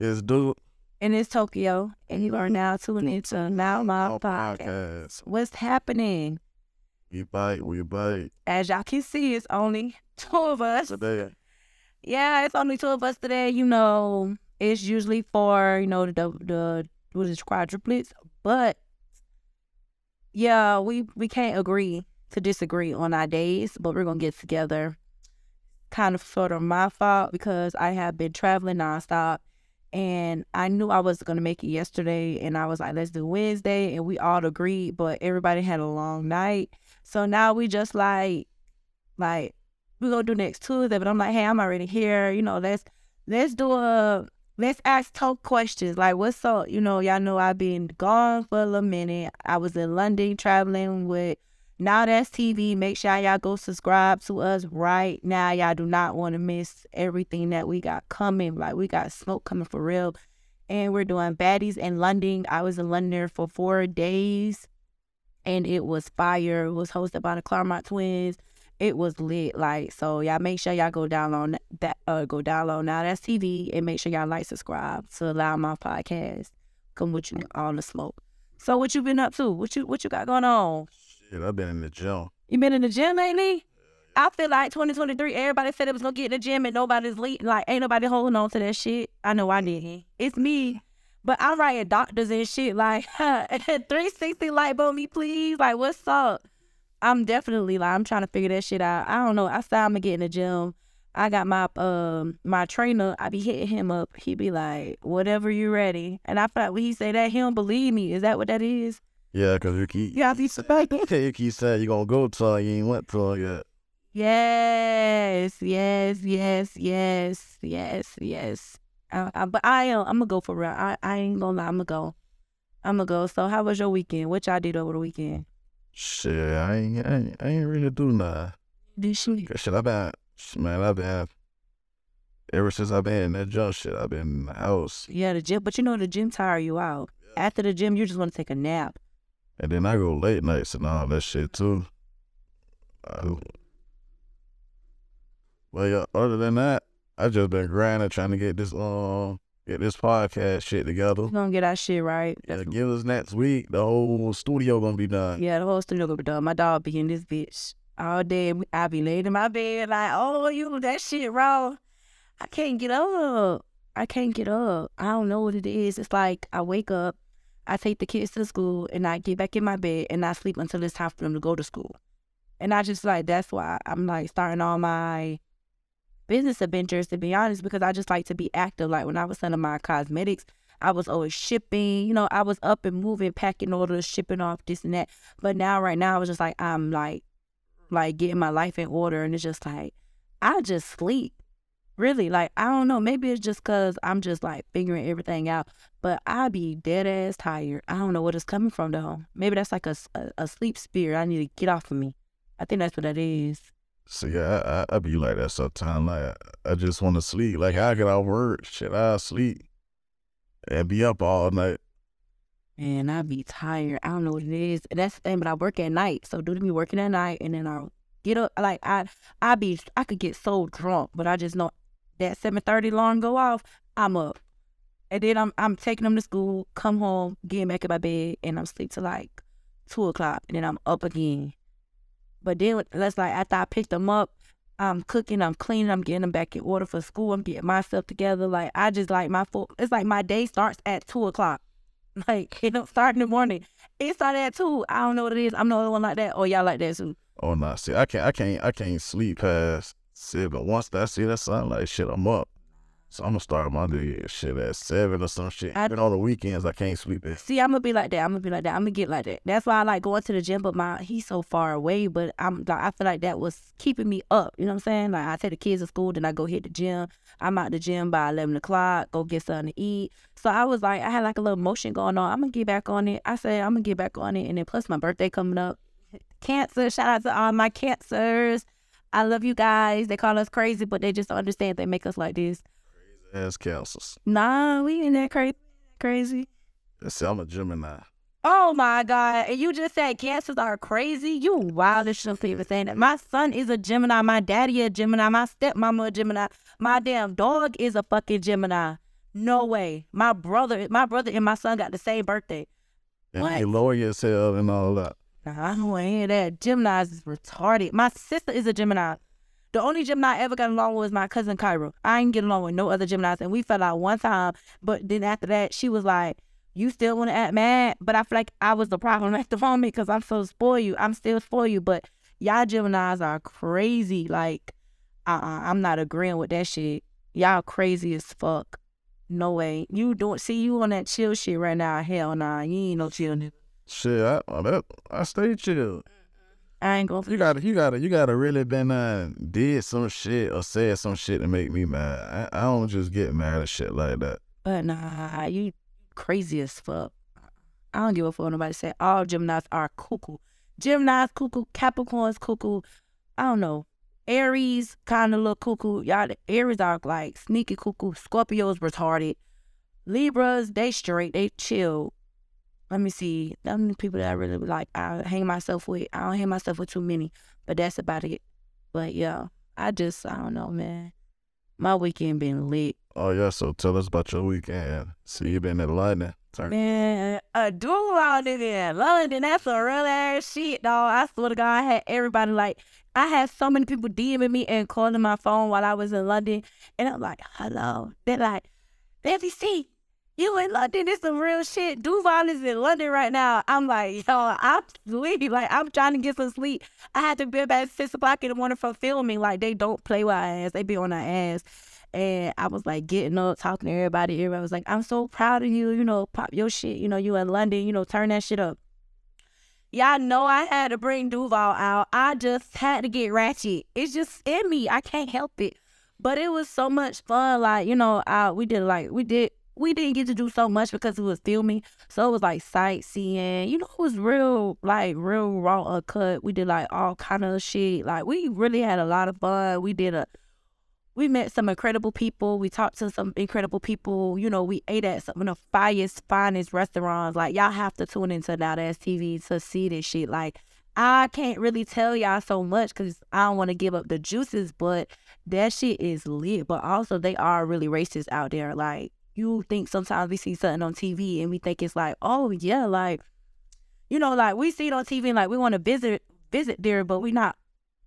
It's dude. And it's Tokyo. And you are now tuning into Now My Oh, Podcast. podcast. What's happening? We bite, we bite. As y'all can see, it's only two of us. Today, Yeah, it's only two of us today. You know, it's usually for, you know, the the what is it, quadruplets. But yeah, we we can't agree to disagree on our days, but we're gonna get together. Kind of sort of my fault because I have been traveling nonstop and I knew I was gonna make it yesterday and I was like, let's do Wednesday and we all agreed, but everybody had a long night. So now we just like like we're gonna do next Tuesday, but I'm like, hey, I'm already here. You know, let's let's do a let's ask talk questions. Like, what's up? You know, y'all know I've been gone for a little minute. I was in London traveling with Now That's TV. Make sure y'all go subscribe to us right now. Y'all do not want to miss everything that we got coming. Like, we got smoke coming for real. And we're doing baddies in London. I was in London for four days and it was fire. It was hosted by the Clermont twins it was lit. Like so, y'all make sure y'all go download that. Uh, go download now. That's TV, and make sure y'all like, subscribe to allow my podcast. Come with you on the smoke. So, what you been up to? What you what you got going on? Shit, I've been in the gym. You been in the gym lately? I feel like 2023, everybody said it was gonna get in the gym, and nobody's leading. Like, ain't nobody holding on to that shit. I know I didn't. It's me. But I'm writing doctors and shit like 360 light bulb me, please. Like, what's up? I'm definitely like I'm trying to figure that shit out. I don't know. I said I'm gonna get in the gym. I got my um my trainer. I be hitting him up. He be like, "Whatever you ready." And I feel like when he say that, he don't believe me. Is that what that is? Yeah, cause you keep, Yeah, be suspecting. you keep saying you're gonna go to you ain't went to yet. Yes, yes, yes, yes, yes, yes. I, I, but I um, am. I'm gonna go for real. I, I ain't gonna lie. I'm gonna go. I'm gonna go. So, how was your weekend? What y'all did over the weekend? Shit, I ain't, I ain't, I ain't really do nothing. Did shit. Cause shit, I been, man, I been, ever since I been in that jump shit, I been in the house. Yeah, the gym. But you know, the gym tire you out. After the gym, you just want to take a nap. And then I go late nights and all that shit too. Uh, but yeah, other than that, I just been grinding, trying to get this um get this podcast shit together. We're gonna get our shit right. Yeah, give us next week. The whole studio gonna be done. Yeah, the whole studio gonna be done. My dog be in this bitch all day. I be laid in my bed like, oh, you that shit raw. I can't get up. I can't get up. I don't know what it is. It's like I wake up, I take the kids to school, and I get back in my bed and I sleep until it's time for them to go to school. And I just like that's why I'm like starting all my business adventures to be honest, because I just like to be active. Like when I was selling my cosmetics, I was always shipping, you know, I was up and moving, packing orders, shipping off this and that. But now, right now, I was just like, I'm like, like getting my life in order. And it's just like, I just sleep. Really, like, I don't know. Maybe it's just because I'm just like figuring everything out. But I be dead ass tired. I don't know what it's coming from, though. Maybe that's like a, a, a sleep spirit I need to get off of me. I think that's what that is. See, I, I, I be like that sometimes. Like I just want to sleep. Like I get off work, shit, I sleep and be up all night. Man, I be tired. I don't know what it is. That's the thing, but I work at night. So do to me working at night and then I'll get up like I I be I could get so drunk, but I just know that seven thirty alarm go off, I'm up. And then I'm I'm taking them to school, come home, getting back in my bed, and I'm sleep till like two o'clock, and then I'm up again. But then that's like after I pick them up, I'm cooking, I'm cleaning, I'm getting them back in order for school, I'm getting myself together. Like I just like my full it's like my day starts at two o'clock. Like it don't start in the morning. It started at two. I don't know what it is. I'm the only one like that. Or y'all like that too. Oh no, see, I can't, I can't, I can't sleep past seven. Once I see that sun, like shit, I'm up. So I'm gonna start my day at shit at seven or some shit. I- Even on the weekends, I can't sleep at. See, I'm gonna be like that. I'm gonna be like that. I'm gonna get like that. That's why I like going to the gym, but my he's so far away. But I'm like I feel like that was keeping me up. You know what I'm saying? Like I take the kids to school, then I go hit the gym. I'm out the gym by eleven o'clock, go get something to eat. So I was like, I had like a little motion going on. I'm gonna get back on it. I said I'm gonna get back on it, and then plus my birthday coming up. Cancer, shout out to all my cancers. I love you guys. They call us crazy, but they just don't understand they make us like this. Crazy ass cancers. Nah, we ain't that crazy. Crazy. See, I'm a Gemini. Oh my God. And you just said cancers are crazy? You wild as shit even saying that. My son is a Gemini. My daddy a Gemini. My stepmama a Gemini. My damn dog is a fucking Gemini. No way. My brother, my brother and my son got the same birthday. And What? they lower yourself and all that. Nah, I don't want to hear that. Gemini is retarded. My sister is a Gemini. The only Gemini I ever got along with was my cousin Cairo. I ain't get along with no other Geminis, and we fell out one time. But then after that, she was like, "You still want to act mad?" But I feel like I was the problem at the moment because I'm so spoil you. I'm still spoil you, but y'all Geminis are crazy. Like, uh, uh I'm not agreeing with that shit. Y'all crazy as fuck. No way. You don't see you on that chill shit right now. Hell nah, you ain't no chill nigga. Shit, I, I, that, I stay chill. I ain't gonna. You gotta, you gotta, you gotta really been uh, did some shit or said some shit to make me mad. I, I don't just get mad at shit like that. But nah, you crazy as fuck. I don't give a fuck nobody say. All Geminis are cuckoo. Geminis cuckoo, Capricorns cuckoo. I don't know. Aries kind of look cuckoo. Y'all, the Aries are like sneaky cuckoo. Scorpios retarded. Libras, they straight, they chill. Let me see. Them the people that I really like. I hang myself with. I don't hang myself with too many, but that's about it. But yeah, I just I don't know, man. My weekend been lit. Oh yeah, so tell us about your weekend. See, you been in London. Turn. Man, a dude out in London, that's a real ass shit, dog. I swear to God, I had everybody like, I had so many people DMing me and calling my phone while I was in London. And I'm like, hello. They're like, Baby C, you in London? This some real shit. Duval is in London right now. I'm like, yo, I'm sleepy. Like, I'm trying to get some sleep. I had to be back at 6 o'clock in the morning for filming. Like, they don't play with our ass. They be on our ass. And I was like getting up, talking to everybody. Everybody was like, I'm so proud of you. You know, pop your shit. You know, you in London. You know, turn that shit up. Y'all know I had to bring Duval out. I just had to get ratchet. It's just in me. I can't help it. But it was so much fun. Like, you know, uh, we did like, we did, we didn't get to do so much because it was filming. So it was like sightseeing. You know, it was real, like, real raw uncut. We did like all kind of shit. Like, we really had a lot of fun. We did a, we met some incredible people. We talked to some incredible people. You know, we ate at some of the finest, finest restaurants. Like, y'all have to tune into Now That's TV to see this shit. Like, I can't really tell y'all so much because I don't want to give up the juices, but that shit is lit. But also, they are really racist out there. Like, you think sometimes we see something on TV and we think it's like, oh, yeah, like, you know, like we see it on TV and like we want to visit visit there, but we're not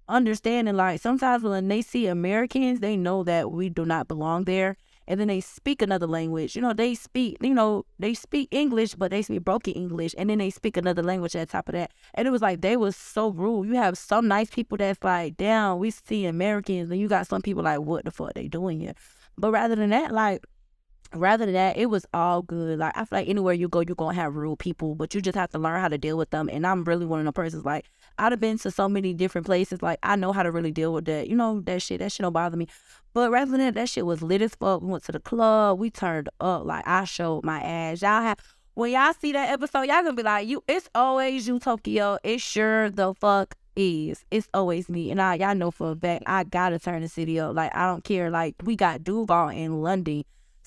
understanding like sometimes when they see Americans, they know that we do not belong there. And then they speak another language. You know, they speak, you know, they speak English, but they speak broken English. And then they speak another language at top of that. And it was like, they was so rude. You have some nice people that's like, damn, we see Americans. And you got some people like, what the fuck they doing here? But rather than that, like, rather than that, it was all good. Like I feel like anywhere you go, you're gonna have rude people, but you just have to learn how to deal with them. And I'm really one of the persons like I'd have been to so many different places. Like I know how to really deal with that. You know that shit. That shit don't bother me. But rather than that, that shit was lit as fuck. We went to the club. We turned up. Like I showed my ass. Y'all have when y'all see that episode, y'all gonna be like, you. It's always you, Tokyo. It sure the fuck is. It's always me. And I y'all know for a fact I gotta turn the city up. Like I don't care. Like we got Duval in London.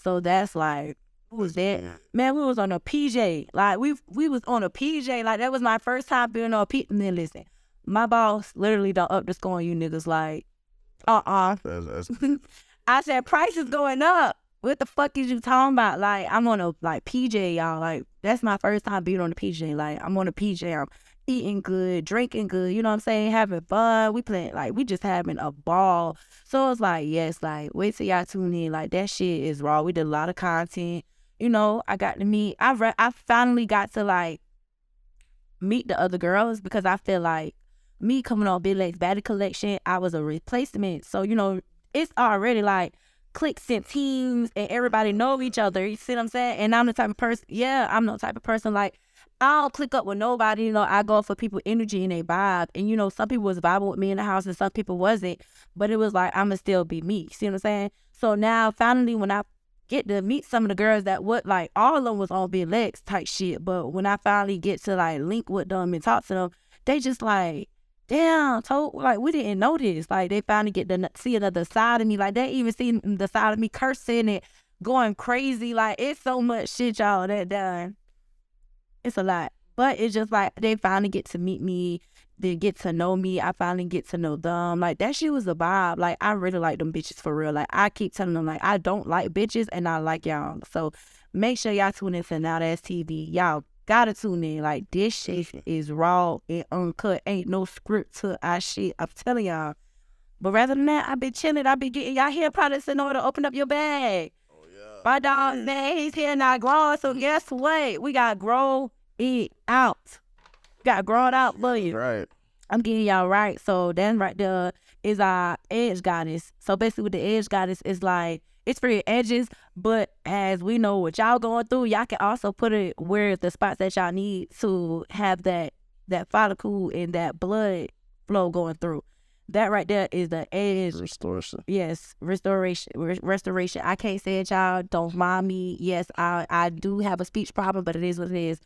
So that's like, who was that? Man, we was on a PJ. Like we we was on a PJ. Like that was my first time being on a P. And then listen, my boss literally don't up the score on you niggas. Like, uh uh That's, that's, I said price is going up. What the fuck is you talking about? Like I'm on a like PJ, y'all. Like that's my first time being on a PJ. Like I'm on a PJ. I'm eating good, drinking good. You know what I'm saying? Having fun. We playing like we just having a ball. So it's like yes, like wait till y'all tune in. Like that shit is raw. We did a lot of content. You know, I got to meet. I re- I finally got to like meet the other girls because I feel like me coming on Big Legs Batty Collection, I was a replacement. So, you know, it's already like cliques and teams and everybody know each other. You see what I'm saying? And I'm the type of person, yeah, I'm the type of person like I don't click up with nobody. You know, I go for people energy and they vibe. And you know, some people was vibing with me in the house and some people wasn't. But it was like I'ma still be me. See what I'm saying? So now finally when I get to meet some of the girls that would like all of them was on big legs type shit. But when I finally get to like link with them and talk to them, they just like, damn, told like we didn't know this. Like they finally get to see another side of me. Like they even see the side of me cursing and going crazy. Like it's so much shit, y'all, that done. It's a lot. But it's just like they finally get to meet me. They get to know me. I finally get to know them. Like that shit was a vibe. Like I really like them bitches for real. Like I keep telling them like I don't like bitches and I like y'all. So make sure y'all tune in to Now That's TV. Y'all gotta tune in. Like this shit is raw and uncut. Ain't no script to our shit. I'm telling y'all. But rather than that, I been chilling. I been getting y'all hair products in order. To open up your bag. Oh yeah. My dog, man, he's here not growing. So guess what? We got grow it out. Got grow it out for you. Right. I'm getting y'all right. So then right there is our edge goddess. So basically with the edge goddess is like it's for your edges, but as we know what y'all going through, y'all can also put it where the spots that y'all need to have that that follicle and that blood flow going through. That right there is the edge Restoration. Yes, restoration, re- restoration. I can't say it, y'all. Don't mind me. Yes, I I do have a speech problem, but it is what it is.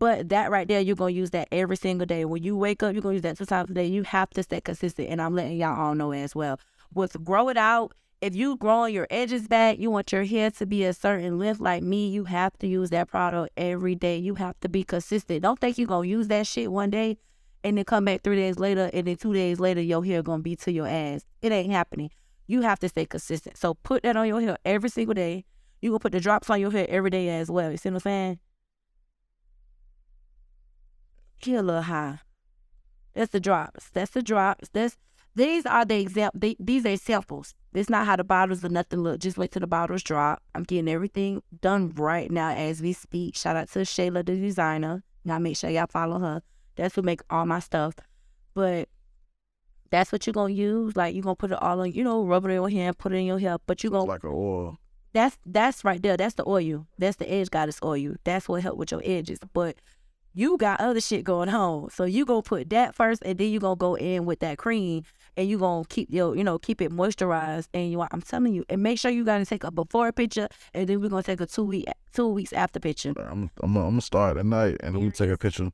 But that right there, you're gonna use that every single day. When you wake up, you're gonna use that two times a day. You have to stay consistent, and I'm letting y'all all know as well. With grow it out, if you growing your edges back, you want your hair to be a certain length like me, you have to use that product every day. You have to be consistent. Don't think you're gonna use that shit one day and then come back three days later and then two days later your hair gonna be to your ass. It ain't happening. You have to stay consistent. So put that on your hair every single day. You gonna put the drops on your hair every day as well. You see what I'm saying? Get a little high. That's the drops. That's the drops. That's these are the example. They, these are samples. It's not how the bottles or nothing look. Just wait till the bottles drop. I'm getting everything done right now as we speak. Shout out to Shayla, the designer. Y'all make sure y'all follow her. That's who make all my stuff. But that's what you're gonna use. Like you're gonna put it all on, you know, rub it in your hand, put it in your hair. But you gonna Like a oil. that's that's right there. That's the oil. That's the edge goddess oil. That's what help with your edges. But you got other shit going on. So you gonna put that first and then you gonna go in with that cream and you gonna keep your, you know, keep it moisturized. And you I'm telling you, and make sure you gotta take a before picture and then we're gonna take a two week two weeks after picture. I'm I'm I'm gonna start at night and then we take a picture.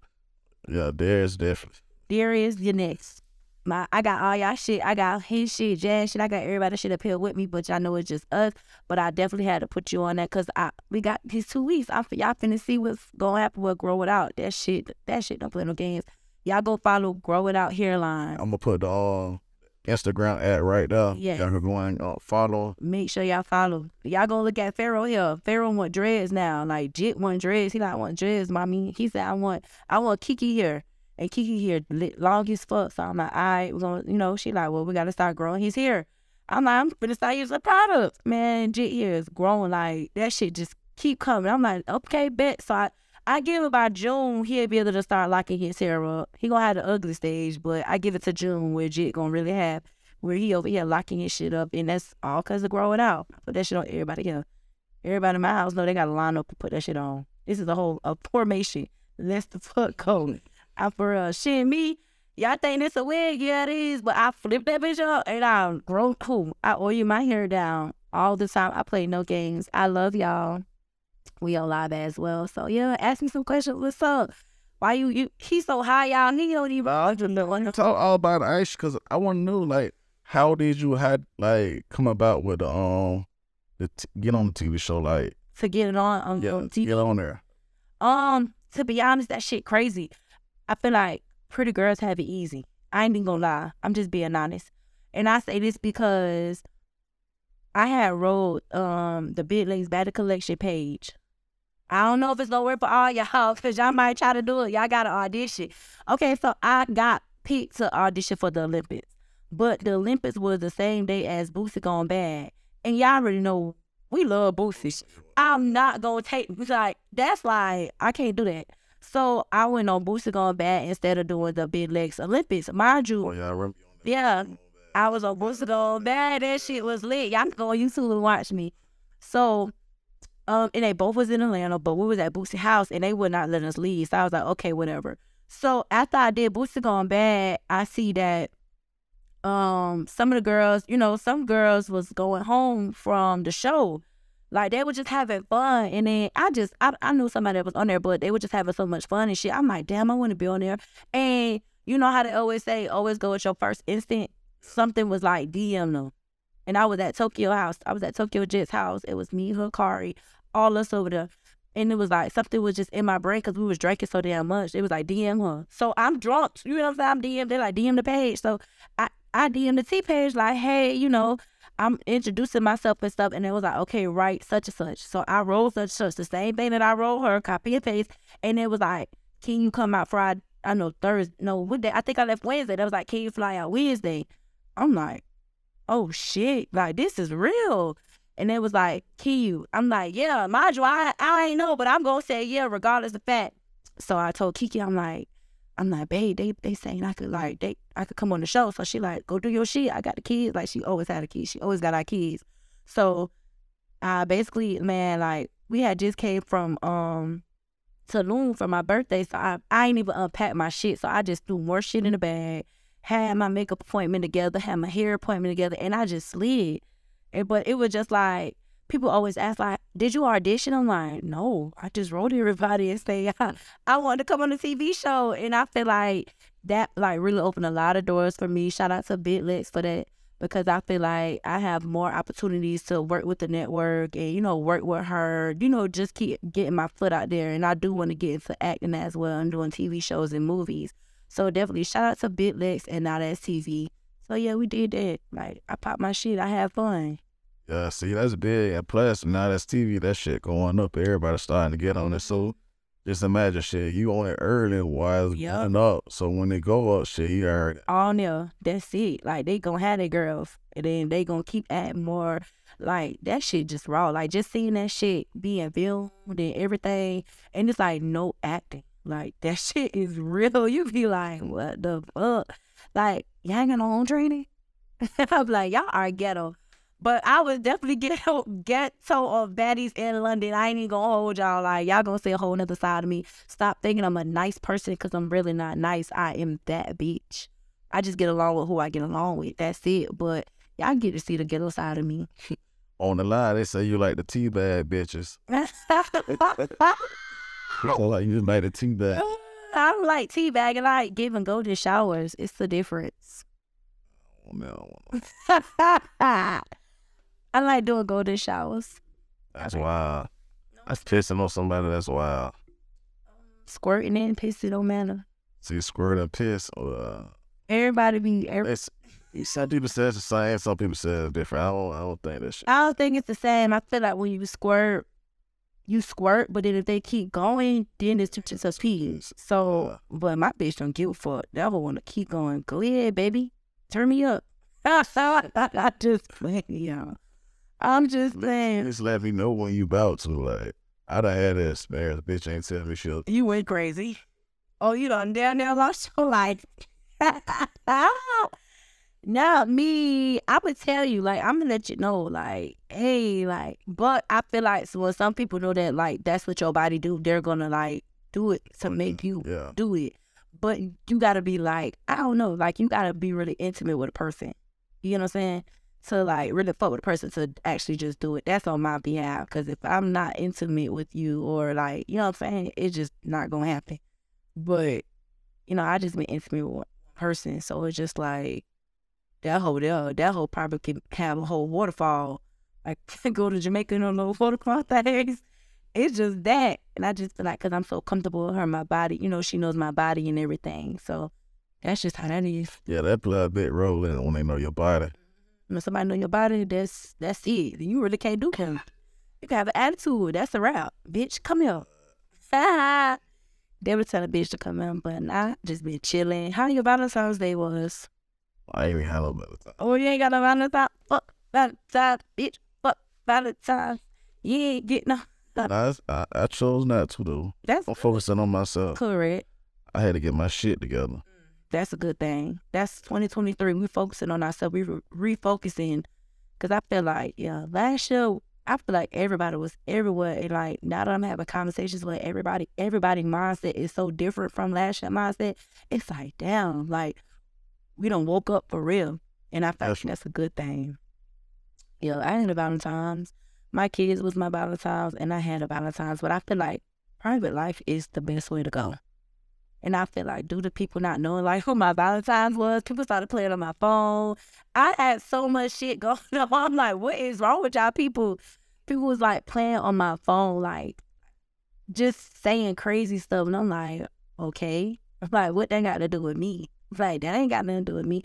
Yeah, there's definitely. There is your next. My I got all y'all shit. I got his shit, jazz shit. I got everybody shit up here with me, but y'all know it's just us. But I definitely had to put you on that because I we got these two weeks. I'm y'all finna see what's gonna happen with Grow It Out. That shit, that shit don't play no games. Y'all go follow Grow It Out hairline. I'm gonna put the uh, Instagram ad right there. Yeah. Y'all can go and uh, follow. Make sure y'all follow. Y'all gonna look at Pharaoh here. Pharaoh want dreads now. Like Jit want dreads. He not want dreads, mommy. He said I want I want Kiki here. And Kiki here li- long as fuck. So I'm like, right, we're gonna you know, she like, well, we gotta start growing. He's here. I'm like, I'm gonna start using the product. Man, Jit here is growing like that shit just keep coming. I'm like, okay, bet. So I I give it by June, he'll be able to start locking his hair up. He gonna have the ugly stage, but I give it to June where Jit gonna really have where he over here locking his shit up, and that's all cause of growing out. I put that shit on everybody here. Everybody in my house know they gotta line up and put that shit on. This is a whole a formation. Let's the fuck go. I for uh shit me. Y'all think this a wig? Yeah, it is. But I flip that bitch up and I grow Cool. I oil my hair down all the time. I play no games. I love y'all. We on live as well. So yeah, ask me some questions. What's up? Why you you? He's so high, y'all. He don't even. I just to talk all about Ice because I want to know like how did you had like come about with the um the t- get on the TV show like to get it on on, yeah on TV. get on there. Um, to be honest, that shit crazy. I feel like pretty girls have it easy. I ain't even gonna lie. I'm just being honest. And I say this because I had wrote um the Big Legs Battle Collection page. I don't know if it's gonna work for all y'all because y'all might try to do it. Y'all gotta audition. Okay, so I got picked to audition for the Olympics. But the Olympics was the same day as Boosie Gone Bad. And y'all already know we love Boosie. I'm not gonna take like that's like I can't do that. So I went on Boosie Gone Bad instead of doing the Big Legs Olympics. Mind you, Oh yeah, I remember. you on that. yeah, I was on Boosie Gone Bad. That shit was lit. Y'all can go on YouTube and watch me. So, um, and they both was in Atlanta, but we was at Boosie house and they would not let us leave. So I was like, okay, whatever. So after I did Boosie Gone Bad, I see that um some of the girls, you know, some girls was going home from the show. Like they were just having fun. And then I just I, I knew somebody that was on there, but they were just having so much fun and shit. I'm like, damn, I want to be on there. And you know how they always say, always go with your first instinct. Something was like DM them. And I was at Tokyo House. I was at Tokyo Jet's house. It was me, Hikari, all us over there. and it was like something was just in my brain because we was drinking so damn much. It was like DM her. So I'm drunk. You know what I'm saying? I'm DM. They're like DM the page. So I I DM the T page like, hey, you know, I'm introducing myself and stuff. And it was like, okay, right, such and such. So I wrote such and such, the same thing that I wrote her, copy and paste. And it was like, can you come out Friday? I know Thursday. No, what day? I think I left Wednesday. That was like, can you fly out Wednesday? I'm like, oh shit, like this is real. And it was like, can you? I'm like, yeah, mind you, I, I ain't know, but I'm gonna say yeah, regardless of fact. So I told Kiki, I'm like, I'm like, babe, they they saying I could like they I could come on the show. So she like, go do your shit. I got the kids. Like she always had a key. She always got our kids. So I basically, man, like we had just came from um Tulum for my birthday. So I, I ain't even unpack my shit. So I just threw more shit in the bag, had my makeup appointment together, had my hair appointment together, and I just slid. And, but it was just like people always ask like, "Did you audition?" I'm like, "No, I just wrote everybody and say I, wanted to come on the TV show." And I feel like that like really opened a lot of doors for me. Shout out to BitLex for that because I feel like I have more opportunities to work with the network and you know work with her. You know, just keep getting my foot out there. And I do want to get into acting as well and doing TV shows and movies. So definitely shout out to BitLex and now that's TV. So yeah, we did that. Like I popped my shit. I had fun. Yeah, see, that's big. And plus, now that's TV, that shit going up. Everybody's starting to get on it. So mm-hmm. just imagine shit, you on it early while it's Yep. going up. So when they go up, shit, you already all there. That's it. Like they gonna have their girls, and then they gonna keep adding more. Like that shit just raw. Like just seeing that shit being filmed and everything, and it's like no acting. Like that shit is real. You be like, what the fuck? Like y'all ain't got no home training. I'm like, y'all are ghetto. But I was definitely get ghetto, ghetto of baddies in London. I ain't even gonna hold y'all. Like y'all gonna see a whole nother side of me. Stop thinking I'm a nice person because I'm really not nice. I am that bitch. I just get along with who I get along with. That's it. But y'all get to see the ghetto side of me. on the line. They say you like the teabag bitches. So like you like the teabag. I don't like tea bag and I like giving golden showers. It's the difference. Oh, man, I don't like doing golden showers. That's wild. That's pissing on somebody. That's wild. Squirting and pissing don't matter. See, squirt and piss. Uh, Everybody be. Every, it's, some people say it's the same. Some people say it's different. I don't. I don't think that shit. I don't think it's the same. I feel like when you squirt, you squirt, but then if they keep going, then it's just a peas. So, but my bitch don't give a fuck. That one want to keep going. Go ahead, baby. Turn me up. I just playing, y'all. I'm just playing. Just let me know when you about to. Like, I done had that experience. Bitch ain't tell me shit. You went crazy. Oh, you done down there lost your life. no, me, I would tell you, like, I'm gonna let you know, like, hey, like, but I feel like when some people know that, like, that's what your body do, they're gonna like do it to make you Yeah. do it. But you gotta be like, I don't know, like, you gotta be really intimate with a person. You know what I'm saying? To like really fuck with a person to actually just do it. That's on my behalf. Cause if I'm not intimate with you or like, you know what I'm saying, it's just not gonna happen. But, you know, I just been intimate with one person. So it's just like that whole there, that whole probably can have a whole waterfall. Like go to Jamaica on those waterfall things. It's just that. And I just feel like because I'm so comfortable with her, my body, you know, she knows my body and everything. So that's just how that is. Yeah, that blood bit rolling when they know your body. When somebody know your body, that's that's it. You really can't do him. You can have an attitude. That's a wrap. Bitch, come here. they would tell a bitch to come in, but nah, just been chilling. How your Valentine's Day was? I ain't even had no time. Oh, you ain't got no Valentine? Fuck Valentine, bitch. Fuck Valentine. You ain't getting no. Nah, I, I chose not to though. That's I'm focusing on myself. correct. I had to get my shit together. That's a good thing. That's 2023. We're focusing on ourselves. We're refocusing. Because I feel like, yeah, last year, I feel like everybody was everywhere. And like, now that I'm having conversations with everybody, everybody mindset is so different from last year mindset. It's like, damn, like, we don't woke up for real. And I feel like That's- that's a good thing. Yeah, I had a Valentine's. My kids was my Valentine's, and I had a Valentine's. But I feel like private life is the best way to go. And I feel like due to people not knowing like who my Valentine's was, people started playing on my phone. I had so much shit going on. I'm like, what is wrong with y'all people? People was like playing on my phone, like just saying crazy stuff. And I'm like, okay. I'm like, what that got to do with me? I'm like, that ain't got nothing to do with me.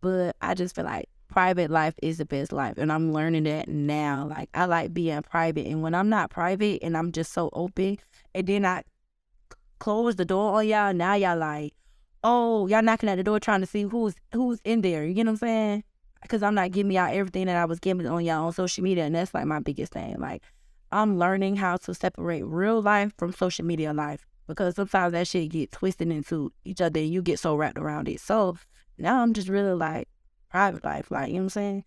But I just feel like private life is the best life. And I'm learning that now. Like, I like being private. And when I'm not private and I'm just so open, and then I close the door on y'all, now y'all like, oh, y'all knocking at the door trying to see who's who's in there. You get what I'm saying? Because I'm not giving y'all everything that I was giving on y'all on social media. And that's like my biggest thing. Like, I'm learning how to separate real life from social media life because sometimes that shit get twisted into each other and you get so wrapped around it. So now I'm just really like private life, like you know what I'm saying?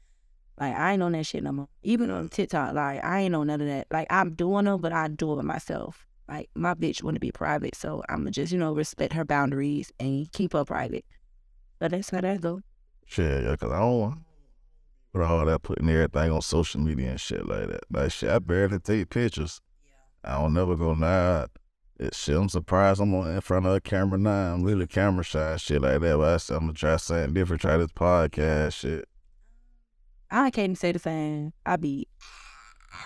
Like I ain't on that shit no more. Even on TikTok, like I ain't on none of that. Like I'm doing them, but I do it myself. Like my bitch want to be private, so I'ma just you know respect her boundaries and keep her private. But that's how that go. Shit, yeah, cause I don't want put all that putting everything on social media and shit like that. Like shit, I barely take pictures. I don't never go live. It shit, I'm surprised I'm on in front of a camera now. I'm really camera shy, shit like that. But I said I'm gonna try something different, try this podcast shit. I can't even say the same. I be,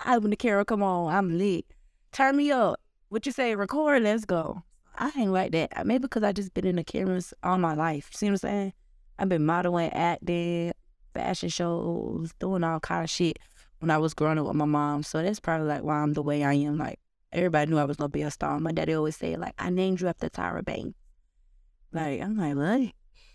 I when the camera come on, I'm lit. Turn me up. What you say? Record. Let's go. I ain't like that. Uh, maybe because I just been in the cameras all my life. See what I'm saying? I've been modeling, acting, fashion shows, doing all kind of shit when I was growing up with my mom. So that's probably like why I'm the way I am. Like everybody knew I was gonna be a star. My daddy always said like I named you after Tyra Banks. Like I'm like what?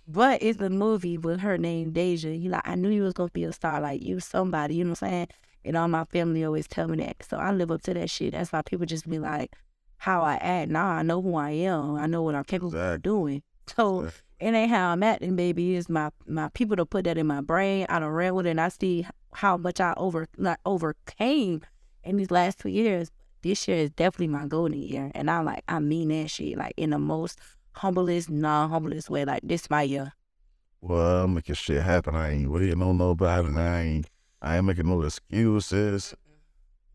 But it's a movie with her name Deja. He like I knew you was gonna be a star. Like you somebody. You know what I'm saying? And all my family always tell me that. So I live up to that shit. That's why people just be like, how I act. Nah, I know who I am. I know what I'm capable exactly. of doing. So it ain't how I'm acting, baby. It's my my people to put that in my brain. I don't ran with it and I see how much I over like overcame in these last two years this year is definitely my golden year. And I'm like, I mean that shit, like in the most humblest, non humblest way. Like this my year. Well, I'm making shit happen. I ain't waiting on nobody. I ain't I ain't making no excuses.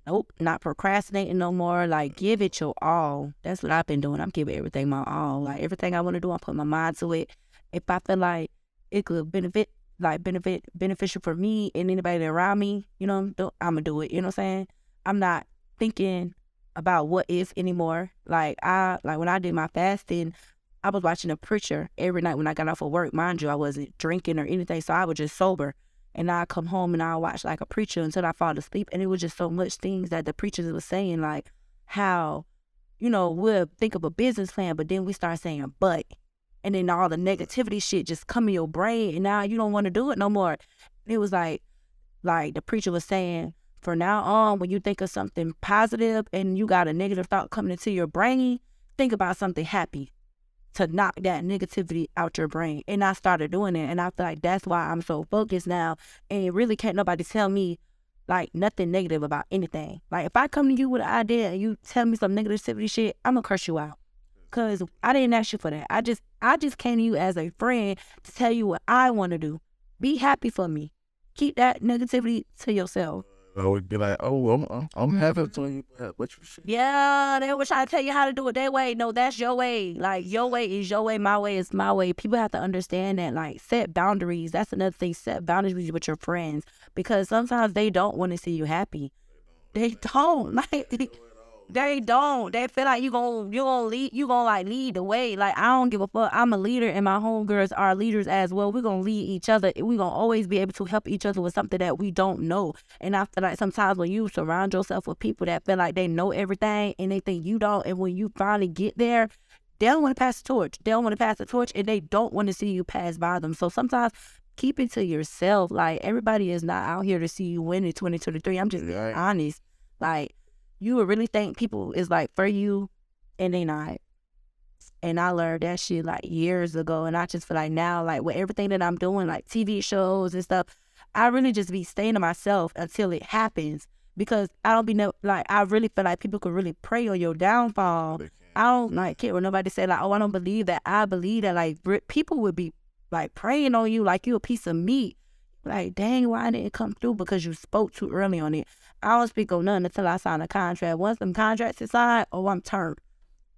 Nope, not procrastinating no more. Like give it your all. That's what I've been doing. I'm giving everything my all. Like everything I want to do, I put my mind to it. If I feel like it could benefit, like benefit beneficial for me and anybody around me, you know, I'm gonna do it. You know what I'm saying? I'm not thinking about what if anymore. Like I like when I did my fasting, I was watching a preacher every night when I got off of work. Mind you, I wasn't drinking or anything, so I was just sober. And I come home and I watch like a preacher until I fall asleep. And it was just so much things that the preachers were saying, like how, you know, we'll think of a business plan, but then we start saying but. And then all the negativity shit just come in your brain and now you don't want to do it no more. It was like like the preacher was saying, for now on, when you think of something positive and you got a negative thought coming into your brain, think about something happy to knock that negativity out your brain. And I started doing it. And I feel like that's why I'm so focused now. And really can't nobody tell me like nothing negative about anything. Like if I come to you with an idea and you tell me some negativity shit, I'm gonna curse you out. Cause I didn't ask you for that. I just I just came to you as a friend to tell you what I want to do. Be happy for me. Keep that negativity to yourself. I would be like, "Oh, I'm I'm, I'm mm-hmm. happy to you, what you say?" Yeah, they were trying to tell you how to do it their way. No, that's your way. Like your way is your way, my way is my way. People have to understand that. Like set boundaries. That's another thing. Set boundaries with your friends because sometimes they don't want to see you happy. They don't like. They don't. They feel like you gonna you gonna lead you gonna like lead the way. Like I don't give a fuck. I'm a leader, and my homegirls are leaders as well. We're gonna lead each other. We're gonna always be able to help each other with something that we don't know. And I feel like sometimes when you surround yourself with people that feel like they know everything and they think you don't, and when you finally get there, they don't want to pass the torch. They don't want to pass the torch, and they don't want to see you pass by them. So sometimes keep it to yourself. Like everybody is not out here to see you win in 2023. I'm just right. honest. Like you would really think people is like for you and they not. And I learned that shit like years ago. And I just feel like now, like with everything that I'm doing, like TV shows and stuff, I really just be staying to myself until it happens. Because I don't be no like I really feel like people could really prey on your downfall. I don't like care when nobody say like, oh, I don't believe that. I believe that like people would be like preying on you like you a piece of meat. Like, dang, why didn't it come through? Because you spoke too early on it. I don't speak on nothing until I sign a contract. Once them contracts is signed, oh, I'm turned.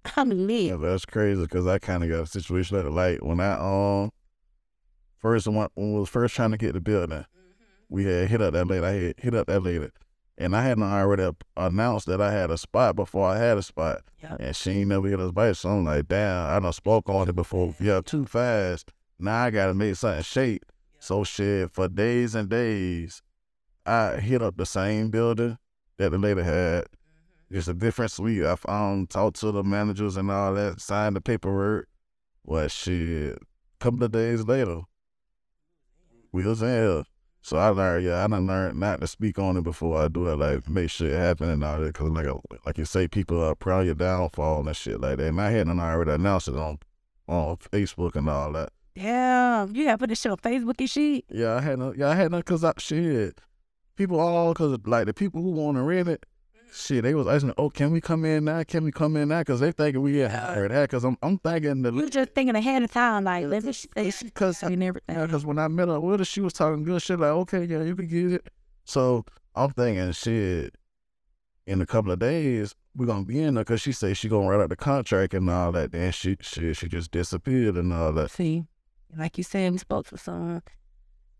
I'm lit. Yeah, that's crazy because I kind of got a situation like like when I um first when, when we was first trying to get the building, mm-hmm. we had hit up that lady. I had hit up that lady, And I hadn't already announced that I had a spot before I had a spot. Yep. And she ain't never hit us back. So I'm like, damn, I done spoke on it before. Yeah, too fast. Now I gotta make something shake. So shit, for days and days, I hit up the same building that the lady had. Mm-hmm. It's a different suite. I found, talked to the managers and all that, signed the paperwork. Well, shit, couple of days later, we was in here. So I learned, yeah, I done learned not to speak on it before I do it, like make shit happen and all that. Cause like, like you say, people are proud of your downfall and shit like that. And I hadn't already announced it on on Facebook and all that. Damn, you gotta put this shit on Facebook and shit. Yeah, I had no, yeah, I had no, cause I shit, people all, cause like the people who want to rent it, shit, they was asking, oh, can we come in now? Can we come in now? Cause they thinking we get hired that. Cause I'm, I'm thinking the, You just thinking ahead of time, like let me cause and everything. Yeah, because when I met her with her, she was talking good shit. Like, okay, yeah, you can get it. So I'm thinking, shit. In a couple of days, we're gonna be in there because she say she gonna write out the contract and all that. Then she, she, she just disappeared and all that. See, like you said, we spoke for someone.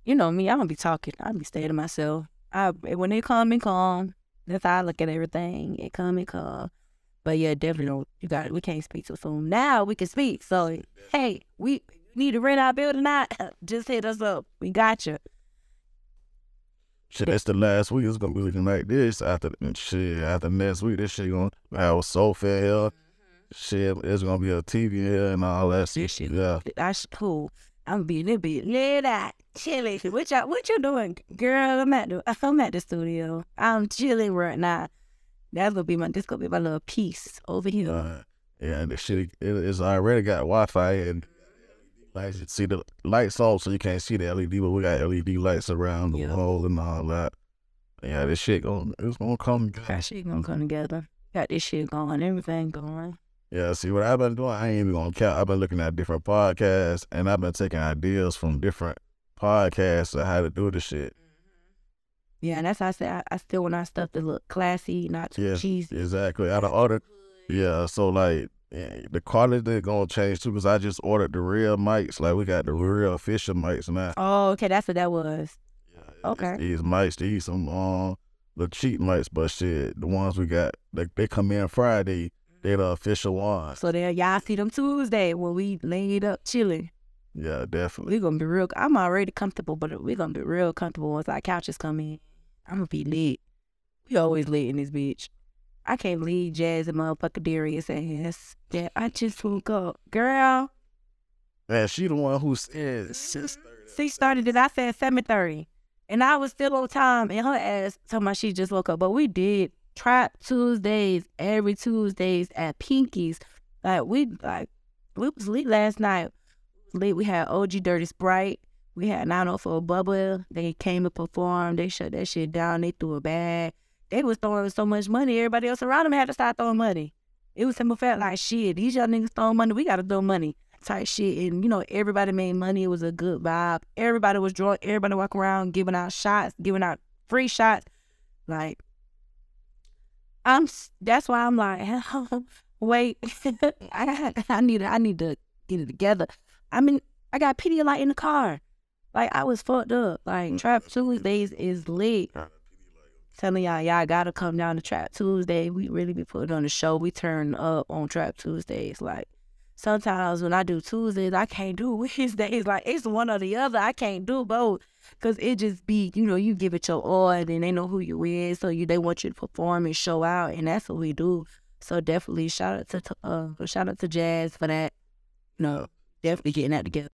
You know me, I don't be talking. I be staying to myself. I when they come and come, that's how I look at everything. It come and come. But yeah, definitely don't. You got we can't speak too soon. Now we can speak. So hey, we need to rent our building out. Just hit us up. We got you. Shit, that's the last week. It's gonna be looking like this. After shit, after next week, this shit gonna have a sofa here. Shit, there's gonna be a TV here and all that. Shit. Yeah. That's cool. I'm being a bit lit out, chilling. What y'all, what you doing, girl? I'm at the, I'm at the studio. I'm chilling right now. That's gonna be my, this gonna be my little piece over here. Uh, yeah, and the shit it, it's already got Wi-Fi and like you see the lights off, so you can't see the LED, but we got LED lights around the Yeah. wall and all that. Yeah, this shit going it's gonna come. That shit gonna come together. Got this shit going, everything going. Yeah, see what I've been doing. I ain't even gonna count. I've been looking at different podcasts and I've been taking ideas from different podcasts of how to do the shit. Yeah, and that's how I said I, I still want our stuff to look classy, not too Yeah, cheesy. Exactly. Out of order. Yeah, so like yeah, the quality gonna change too because I just ordered the real mics. Like we got the real official mics now. Oh, okay, that's what that was. Okay. These mics, these some um the cheap mics, but shit, the ones we got, they, they come in Friday. They the official ones. So then y'all see them Tuesday when we laid up chilling. Yeah, definitely. We're gonna be real. I'm already comfortable, but we're gonna be real comfortable once our couches come in. I'm gonna be lit. We always lit in this bitch. I can't leave Jazz and motherfucker Darius ass. Yeah, I just woke up, girl. Man, she the one who said She started it. I said seven thirty, and I was still on time. And her ass talking about she just woke up. But we did trap Tuesdays every Tuesdays at Pinky's. Like we like we was late last night. Late We had OG Dirty Sprite. We had 904 Bubba. They came to perform. They shut that shit down. They threw a bag. They was throwing so much money. Everybody else around them had to start throwing money. It was simple fact like shit. These young niggas throwing money. We gotta throw money type shit. And you know, everybody made money. It was a good vibe. Everybody was drunk. Everybody walking around giving out shots, giving out free shots. Like, I'm. That's why I'm like, wait, I I need to I need to get it together. I mean, I got Pedialyte in the car. Like I was fucked up. Like Trap Tuesdays is lit. Telling y'all, y'all gotta come down to Trap Tuesday. We really be putting on the show. We turn up on Trap Tuesdays. Like sometimes when I do Tuesdays, I can't do Wednesdays. Like it's one or the other. I can't do both. Cause it just be, you know, you give it your all and they know who you is. So you they want you to perform and show out and that's what we do. So definitely shout out to uh shout out to Jazz for that. You know, definitely getting that together.